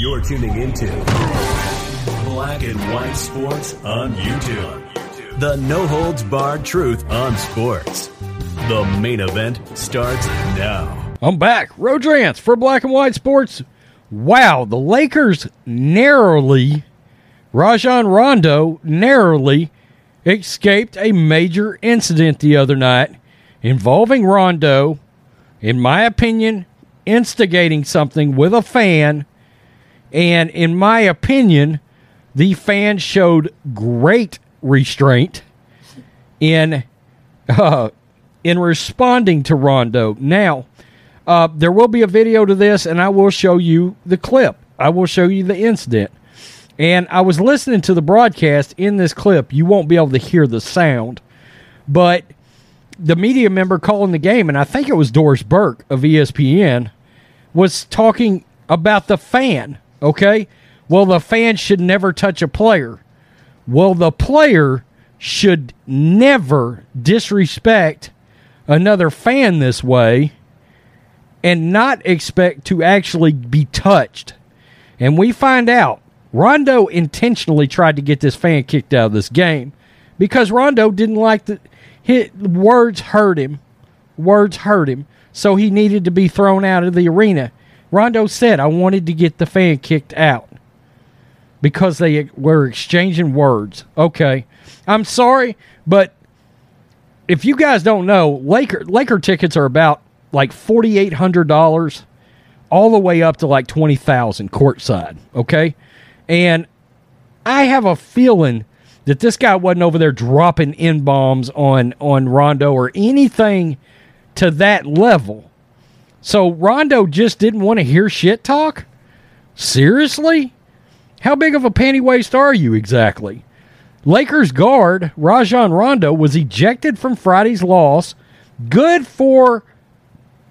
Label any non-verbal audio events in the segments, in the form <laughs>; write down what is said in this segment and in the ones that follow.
You're tuning into Black and White Sports on YouTube. The no holds barred truth on sports. The main event starts now. I'm back. Rodrance for Black and White Sports. Wow, the Lakers narrowly, Rajon Rondo narrowly escaped a major incident the other night involving Rondo, in my opinion, instigating something with a fan and in my opinion, the fans showed great restraint in <laughs> uh, in responding to Rondo. Now, uh, there will be a video to this, and I will show you the clip. I will show you the incident. And I was listening to the broadcast in this clip. You won't be able to hear the sound, but the media member calling the game, and I think it was Doris Burke of ESPN, was talking about the fan Okay? Well, the fan should never touch a player. Well, the player should never disrespect another fan this way and not expect to actually be touched. And we find out Rondo intentionally tried to get this fan kicked out of this game because Rondo didn't like the hit words hurt him. Words hurt him. So he needed to be thrown out of the arena. Rondo said, I wanted to get the fan kicked out because they were exchanging words. Okay. I'm sorry, but if you guys don't know, Laker Laker tickets are about like forty eight hundred dollars, all the way up to like twenty thousand courtside. Okay, and I have a feeling that this guy wasn't over there dropping in bombs on on Rondo or anything to that level. So Rondo just didn't want to hear shit talk? Seriously? How big of a panty waist are you exactly? Lakers guard Rajon Rondo was ejected from Friday's loss. Good for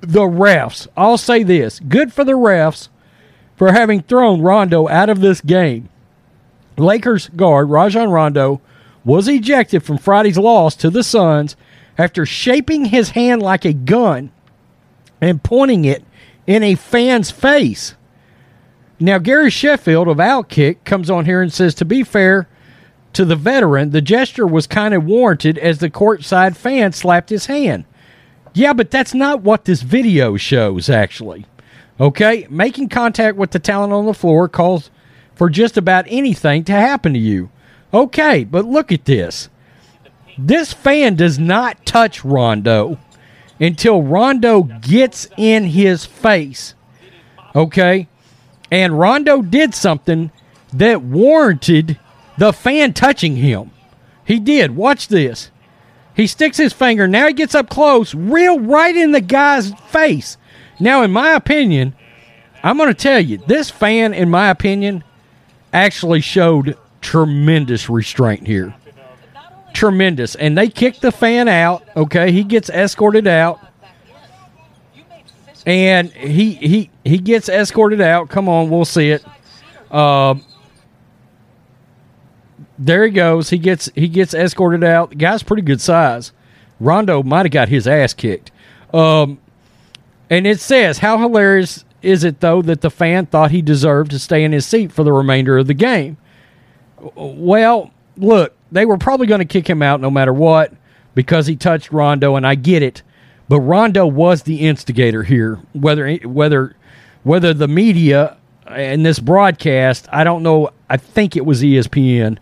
the refs. I'll say this good for the refs for having thrown Rondo out of this game. Lakers guard Rajon Rondo was ejected from Friday's loss to the Suns after shaping his hand like a gun and pointing it in a fan's face. Now, Gary Sheffield of Outkick comes on here and says, to be fair to the veteran, the gesture was kind of warranted as the courtside fan slapped his hand. Yeah, but that's not what this video shows, actually. Okay? Making contact with the talent on the floor calls for just about anything to happen to you. Okay, but look at this. This fan does not touch Rondo until Rondo gets in his face. Okay? And Rondo did something that warranted the fan touching him. He did. Watch this. He sticks his finger. Now he gets up close, real right in the guy's face. Now, in my opinion, I'm going to tell you, this fan, in my opinion, actually showed tremendous restraint here tremendous. And they kick the fan out. Okay, he gets escorted out, and he he he gets escorted out. Come on, we'll see it. Uh, there he goes. He gets he gets escorted out. The guy's pretty good size. Rondo might have got his ass kicked. Um, and it says, "How hilarious is it though that the fan thought he deserved to stay in his seat for the remainder of the game?" Well, look, they were probably going to kick him out no matter what because he touched Rondo, and I get it. But Rondo was the instigator here. Whether whether whether the media and this broadcast, I don't know. I think it was ESPN.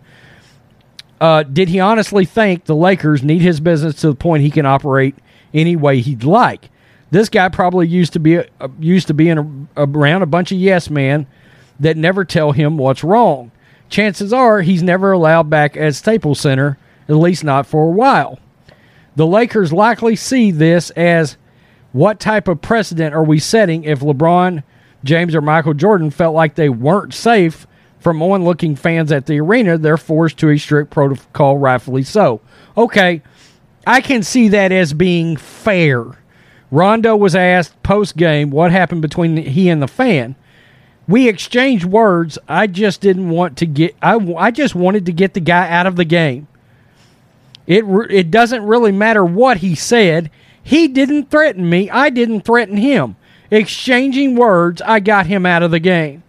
Uh, did he honestly think the Lakers need his business to the point he can operate any way he'd like? This guy probably used to be uh, used to being around a bunch of yes men that never tell him what's wrong chances are he's never allowed back at Staples Center, at least not for a while. The Lakers likely see this as what type of precedent are we setting if LeBron James or Michael Jordan felt like they weren't safe from onlooking fans at the arena, they're forced to a strict protocol, rightfully so. Okay, I can see that as being fair. Rondo was asked post game what happened between he and the fan. We exchanged words. I just didn't want to get. I, I just wanted to get the guy out of the game. It it doesn't really matter what he said. He didn't threaten me. I didn't threaten him. Exchanging words, I got him out of the game.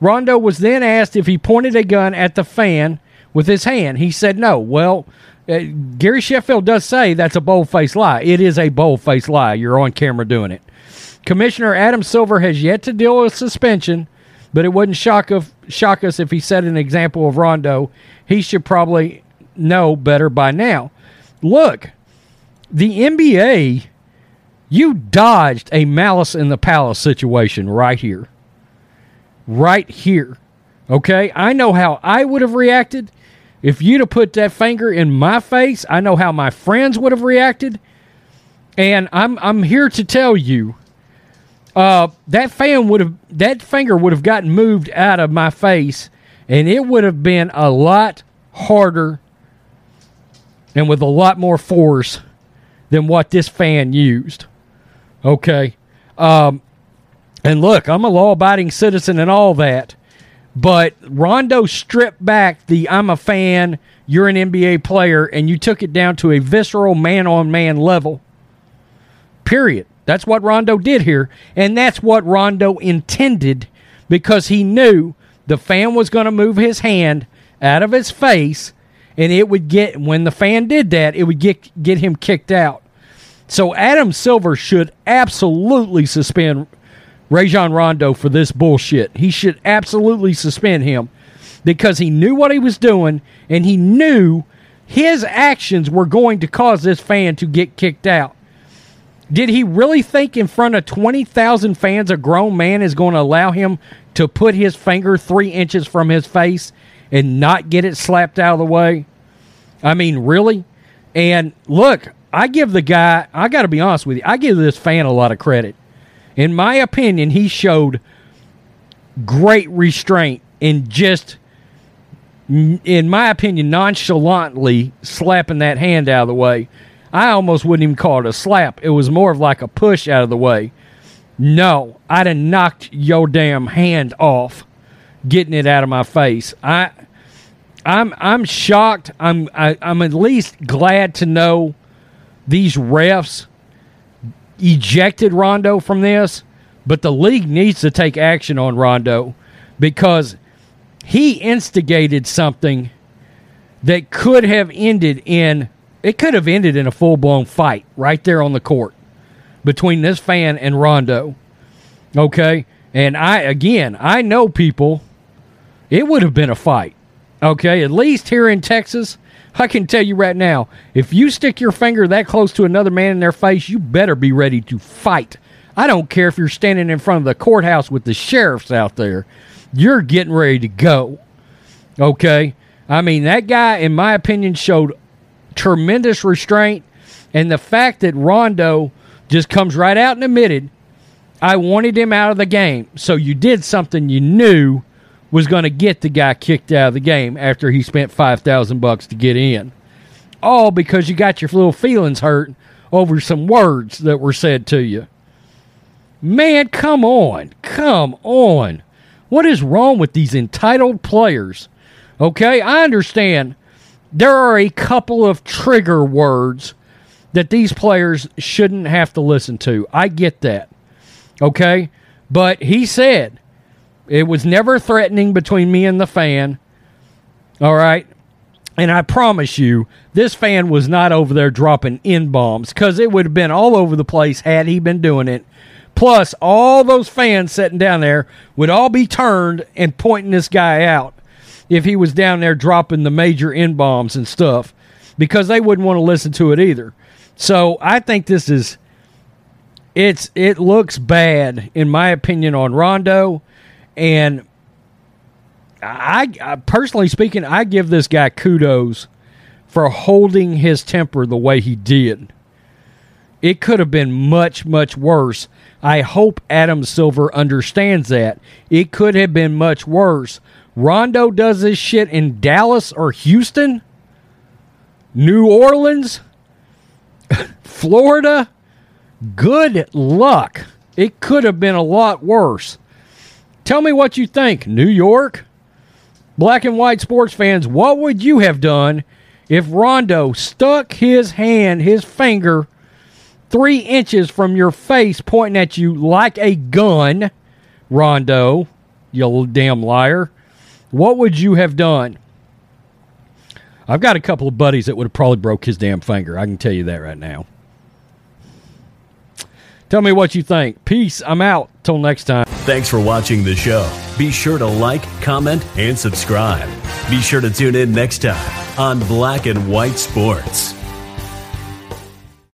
Rondo was then asked if he pointed a gun at the fan with his hand. He said no. Well, uh, Gary Sheffield does say that's a bold faced lie. It is a bold faced lie. You're on camera doing it. Commissioner Adam Silver has yet to deal with suspension, but it wouldn't shock, of, shock us if he set an example of Rondo. He should probably know better by now. Look, the NBA, you dodged a malice in the palace situation right here. Right here. Okay? I know how I would have reacted. If you'd have put that finger in my face, I know how my friends would have reacted. And I'm I'm here to tell you, uh, that fan would have that finger would have gotten moved out of my face, and it would have been a lot harder and with a lot more force than what this fan used. Okay. Um, and look, I'm a law abiding citizen and all that. But Rondo stripped back the I'm a fan, you're an NBA player, and you took it down to a visceral man on man level. Period. That's what Rondo did here. And that's what Rondo intended because he knew the fan was going to move his hand out of his face and it would get when the fan did that, it would get get him kicked out. So Adam Silver should absolutely suspend Rajon Rondo for this bullshit. He should absolutely suspend him because he knew what he was doing and he knew his actions were going to cause this fan to get kicked out. Did he really think in front of 20,000 fans a grown man is going to allow him to put his finger three inches from his face and not get it slapped out of the way? I mean, really? And look, I give the guy, I got to be honest with you, I give this fan a lot of credit in my opinion, he showed great restraint in just, in my opinion, nonchalantly slapping that hand out of the way. I almost wouldn't even call it a slap. It was more of like a push out of the way. No, I'd have knocked your damn hand off, getting it out of my face. I, I'm I'm shocked. I'm I, am i am at least glad to know these refs ejected Rondo from this, but the league needs to take action on Rondo because he instigated something that could have ended in it could have ended in a full blown fight right there on the court between this fan and Rondo. Okay? And I again, I know people it would have been a fight. Okay? At least here in Texas, I can tell you right now, if you stick your finger that close to another man in their face, you better be ready to fight. I don't care if you're standing in front of the courthouse with the sheriffs out there. You're getting ready to go. Okay? I mean, that guy, in my opinion, showed tremendous restraint. And the fact that Rondo just comes right out and admitted, I wanted him out of the game. So you did something you knew was going to get the guy kicked out of the game after he spent 5000 bucks to get in. All because you got your little feelings hurt over some words that were said to you. Man, come on. Come on. What is wrong with these entitled players? Okay, I understand there are a couple of trigger words that these players shouldn't have to listen to. I get that. Okay? But he said it was never threatening between me and the fan. All right. And I promise you, this fan was not over there dropping in bombs because it would have been all over the place had he been doing it. Plus, all those fans sitting down there would all be turned and pointing this guy out if he was down there dropping the major N bombs and stuff because they wouldn't want to listen to it either. So I think this is it's it looks bad in my opinion on Rondo. And I, I, personally speaking, I give this guy kudos for holding his temper the way he did. It could have been much, much worse. I hope Adam Silver understands that. It could have been much worse. Rondo does this shit in Dallas or Houston, New Orleans, <laughs> Florida. Good luck. It could have been a lot worse. Tell me what you think, New York. Black and white sports fans, what would you have done if Rondo stuck his hand, his finger, three inches from your face, pointing at you like a gun? Rondo, you damn liar. What would you have done? I've got a couple of buddies that would have probably broke his damn finger. I can tell you that right now. Tell me what you think. Peace. I'm out. Till next time. Thanks for watching the show. Be sure to like, comment, and subscribe. Be sure to tune in next time on Black and White Sports.